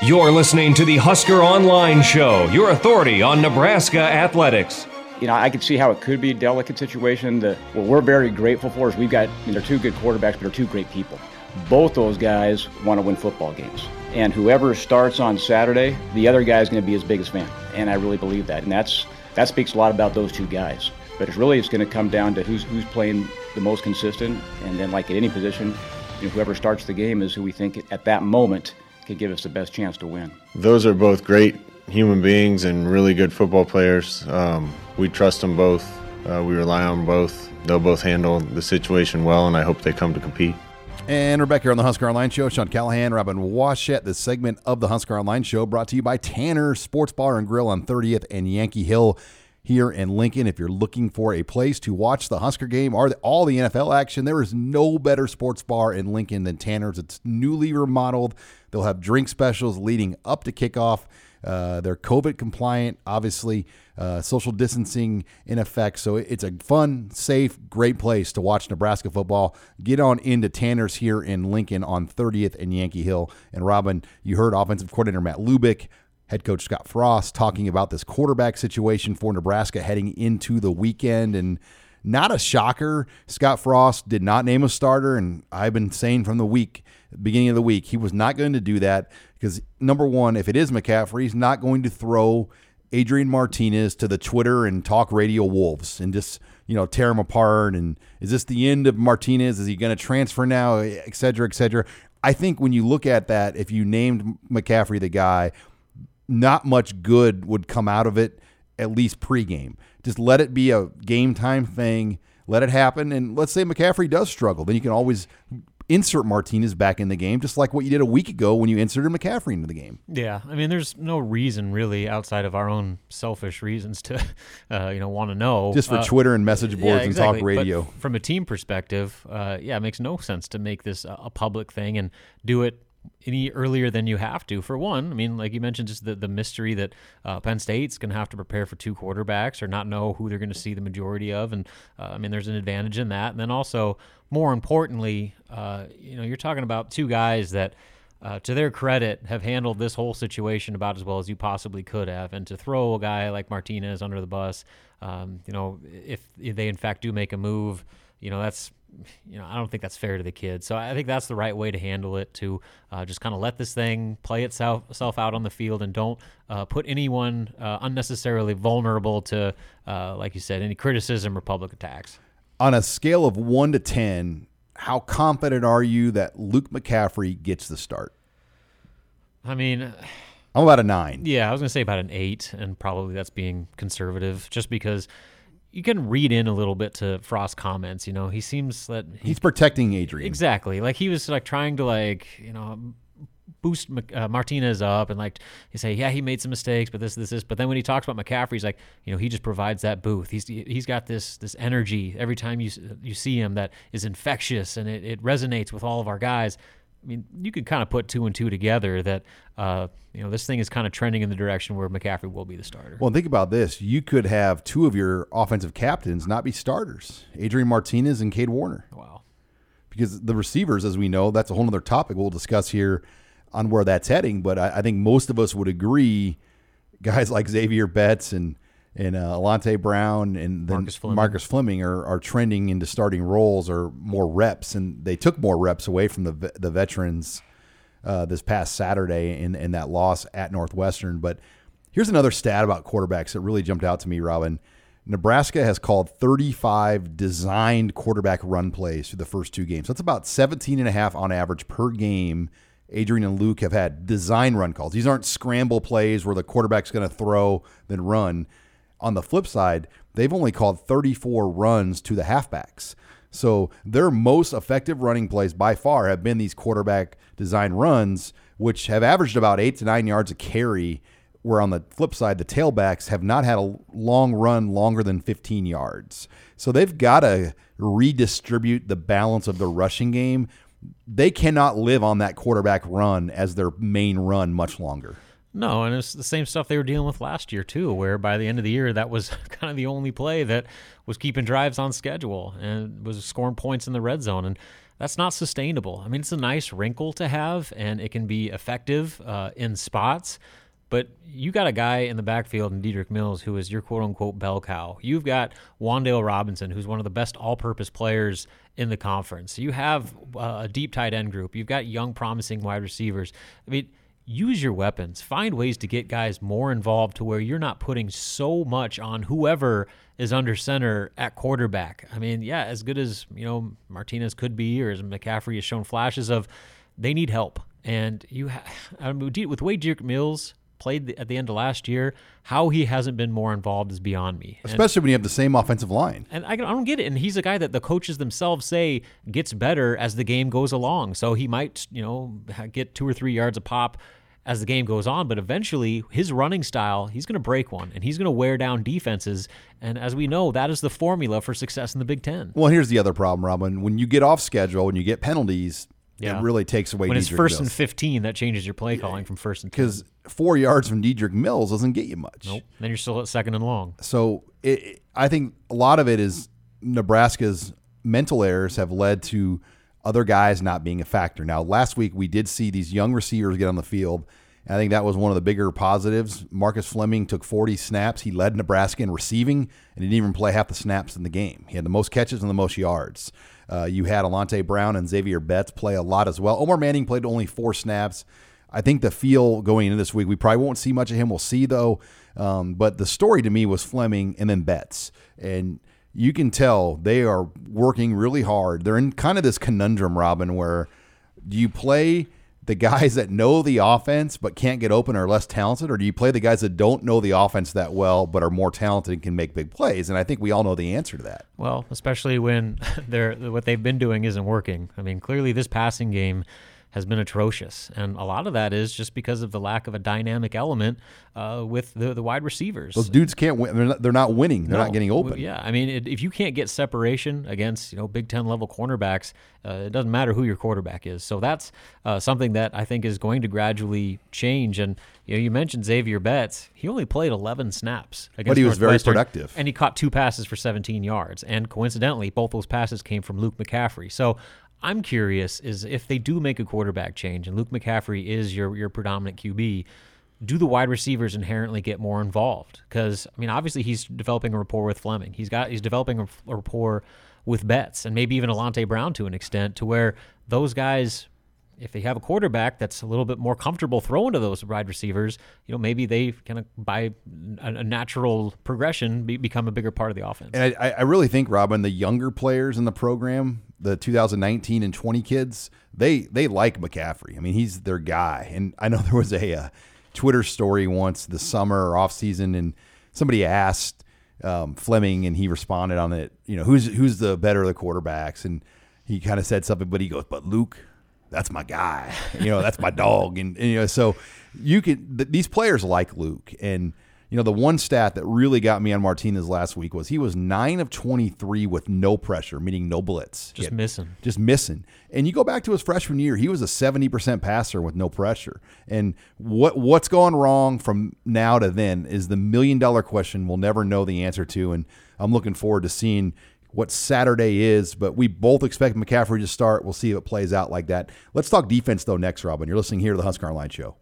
You're listening to the Husker Online Show, your authority on Nebraska athletics. You know, I can see how it could be a delicate situation. The, what we're very grateful for is we've got, you know, two good quarterbacks, but they're two great people. Both those guys want to win football games. And whoever starts on Saturday, the other guy is going to be his biggest fan. And I really believe that. And that's that speaks a lot about those two guys. But it's really it's going to come down to who's who's playing the most consistent. And then, like at any position, you know, whoever starts the game is who we think at that moment could give us the best chance to win. Those are both great human beings and really good football players. Um, we trust them both. Uh, we rely on both. They'll both handle the situation well, and I hope they come to compete. And we're back here on the Husker Online Show. Sean Callahan, Robin Washut. This segment of the Husker Online Show brought to you by Tanner Sports Bar and Grill on 30th and Yankee Hill here in Lincoln. If you're looking for a place to watch the Husker game or all the NFL action, there is no better sports bar in Lincoln than Tanner's. It's newly remodeled. They'll have drink specials leading up to kickoff. Uh, they're COVID compliant, obviously, uh, social distancing in effect. So it's a fun, safe, great place to watch Nebraska football. Get on into Tanner's here in Lincoln on 30th and Yankee Hill. And Robin, you heard offensive coordinator Matt Lubick, head coach Scott Frost talking about this quarterback situation for Nebraska heading into the weekend. And not a shocker. Scott Frost did not name a starter, and I've been saying from the week, beginning of the week, he was not going to do that because number one, if it is McCaffrey, he's not going to throw Adrian Martinez to the Twitter and talk radio wolves and just you know tear him apart. And is this the end of Martinez? Is he going to transfer now? Et cetera, et cetera. I think when you look at that, if you named McCaffrey the guy, not much good would come out of it, at least pregame. Just let it be a game time thing. Let it happen. And let's say McCaffrey does struggle. Then you can always insert Martinez back in the game, just like what you did a week ago when you inserted McCaffrey into the game. Yeah, I mean, there's no reason really outside of our own selfish reasons to, uh, you know, want to know. Just for uh, Twitter and message boards yeah, exactly. and talk radio. But from a team perspective, uh, yeah, it makes no sense to make this a public thing and do it any earlier than you have to. For one, I mean, like you mentioned, just the, the mystery that uh, Penn State's going to have to prepare for two quarterbacks or not know who they're going to see the majority of. And uh, I mean, there's an advantage in that. And then also, more importantly, uh, you know, you're talking about two guys that. Uh, to their credit, have handled this whole situation about as well as you possibly could have. And to throw a guy like Martinez under the bus, um, you know, if, if they in fact do make a move, you know, that's you know, I don't think that's fair to the kids. So I think that's the right way to handle it to uh, just kind of let this thing play itself, itself out on the field and don't uh, put anyone uh, unnecessarily vulnerable to, uh, like you said, any criticism or public attacks. On a scale of one to 10, how confident are you that Luke McCaffrey gets the start? I mean, I'm about a nine. Yeah, I was going to say about an eight, and probably that's being conservative just because you can read in a little bit to Frost's comments. You know, he seems that he, he's protecting Adrian. Exactly. Like he was like trying to like you know boost uh, Martinez up and like he say, yeah, he made some mistakes, but this, this, this. But then when he talks about McCaffrey, he's like, you know, he just provides that booth. He's he's got this this energy every time you you see him that is infectious and it, it resonates with all of our guys. I mean, you could kind of put two and two together that, uh, you know, this thing is kind of trending in the direction where McCaffrey will be the starter. Well, think about this. You could have two of your offensive captains not be starters Adrian Martinez and Cade Warner. Wow. Because the receivers, as we know, that's a whole other topic we'll discuss here on where that's heading. But I, I think most of us would agree guys like Xavier Betts and – and uh, Alante Brown and then Marcus Fleming, Marcus Fleming are, are trending into starting roles or more reps, and they took more reps away from the the veterans uh, this past Saturday in in that loss at Northwestern. But here's another stat about quarterbacks that really jumped out to me, Robin. Nebraska has called 35 designed quarterback run plays through the first two games. That's about 17 and a half on average per game. Adrian and Luke have had design run calls. These aren't scramble plays where the quarterback's going to throw then run. On the flip side, they've only called 34 runs to the halfbacks. So their most effective running plays by far have been these quarterback design runs, which have averaged about eight to nine yards a carry. Where on the flip side, the tailbacks have not had a long run longer than 15 yards. So they've got to redistribute the balance of the rushing game. They cannot live on that quarterback run as their main run much longer. No, and it's the same stuff they were dealing with last year too, where by the end of the year that was kind of the only play that was keeping drives on schedule and was scoring points in the red zone. And that's not sustainable. I mean, it's a nice wrinkle to have, and it can be effective uh, in spots. But you got a guy in the backfield in Dedrick Mills who is your quote unquote bell cow. You've got Wan'Dale Robinson, who's one of the best all purpose players in the conference. You have uh, a deep tight end group. You've got young, promising wide receivers. I mean, use your weapons. Find ways to get guys more involved to where you're not putting so much on whoever is under center at quarterback. I mean, yeah, as good as, you know, Martinez could be or as McCaffrey has shown flashes of, they need help. And you, ha- I mean, with Wade Mills played at the end of last year, how he hasn't been more involved is beyond me. Especially and, when you have the same offensive line. And I, I, don't get it. And he's a guy that the coaches themselves say gets better as the game goes along. So he might, you know, get two or three yards a pop as the game goes on, but eventually his running style, he's going to break one and he's going to wear down defenses. And as we know, that is the formula for success in the Big Ten. Well, here's the other problem, Robin. When you get off schedule, when you get penalties, yeah. it really takes away. When Dedrick it's first Mills. and fifteen, that changes your play calling from first and because four yards from Dedrick Mills doesn't get you much. Nope. Then you're still at second and long. So it, I think a lot of it is Nebraska's mental errors have led to other guys not being a factor. Now, last week we did see these young receivers get on the field. I think that was one of the bigger positives. Marcus Fleming took 40 snaps. He led Nebraska in receiving and didn't even play half the snaps in the game. He had the most catches and the most yards. Uh, you had Alante Brown and Xavier Betts play a lot as well. Omar Manning played only four snaps. I think the feel going into this week, we probably won't see much of him. We'll see though. Um, but the story to me was Fleming and then Betts. And you can tell they are working really hard. They're in kind of this conundrum, Robin, where do you play the guys that know the offense but can't get open are less talented, or do you play the guys that don't know the offense that well but are more talented and can make big plays? And I think we all know the answer to that. Well, especially when they're what they've been doing isn't working. I mean, clearly this passing game has been atrocious, and a lot of that is just because of the lack of a dynamic element uh, with the, the wide receivers. Those dudes can't win. They're not, they're not winning. They're no. not getting open. Yeah, I mean, it, if you can't get separation against you know Big Ten level cornerbacks, uh, it doesn't matter who your quarterback is. So that's uh, something that I think is going to gradually change. And you know, you mentioned Xavier Betts. He only played 11 snaps against but he was very productive, and he caught two passes for 17 yards. And coincidentally, both those passes came from Luke McCaffrey. So I'm curious is if they do make a quarterback change and Luke McCaffrey is your your predominant QB, do the wide receivers inherently get more involved? Because I mean, obviously he's developing a rapport with Fleming. He's got he's developing a, rapport with Betts and maybe even Alante Brown to an extent, to where those guys if they have a quarterback that's a little bit more comfortable throwing to those wide receivers, you know, maybe they kind of by a, natural progression be, become a bigger part of the offense. And I, I, really think, Robin, the younger players in the program, the 2019 and 20 kids, they they like McCaffrey. I mean, he's their guy. And I know there was a, a uh, Twitter story once the summer or off season, and somebody asked um, Fleming, and he responded on it. You know, who's who's the better of the quarterbacks? And he kind of said something, but he goes, "But Luke." That's my guy. You know, that's my dog. And, and, you know, so you can th- these players like Luke. And you know, the one stat that really got me on Martinez last week was he was nine of twenty three with no pressure, meaning no blitz, just missing, just missing. And you go back to his freshman year, he was a seventy percent passer with no pressure. And what what's gone wrong from now to then is the million dollar question we'll never know the answer to. And I'm looking forward to seeing what Saturday is, but we both expect McCaffrey to start. We'll see if it plays out like that. Let's talk defense, though, next, Robin. You're listening here to the Husker Online Show.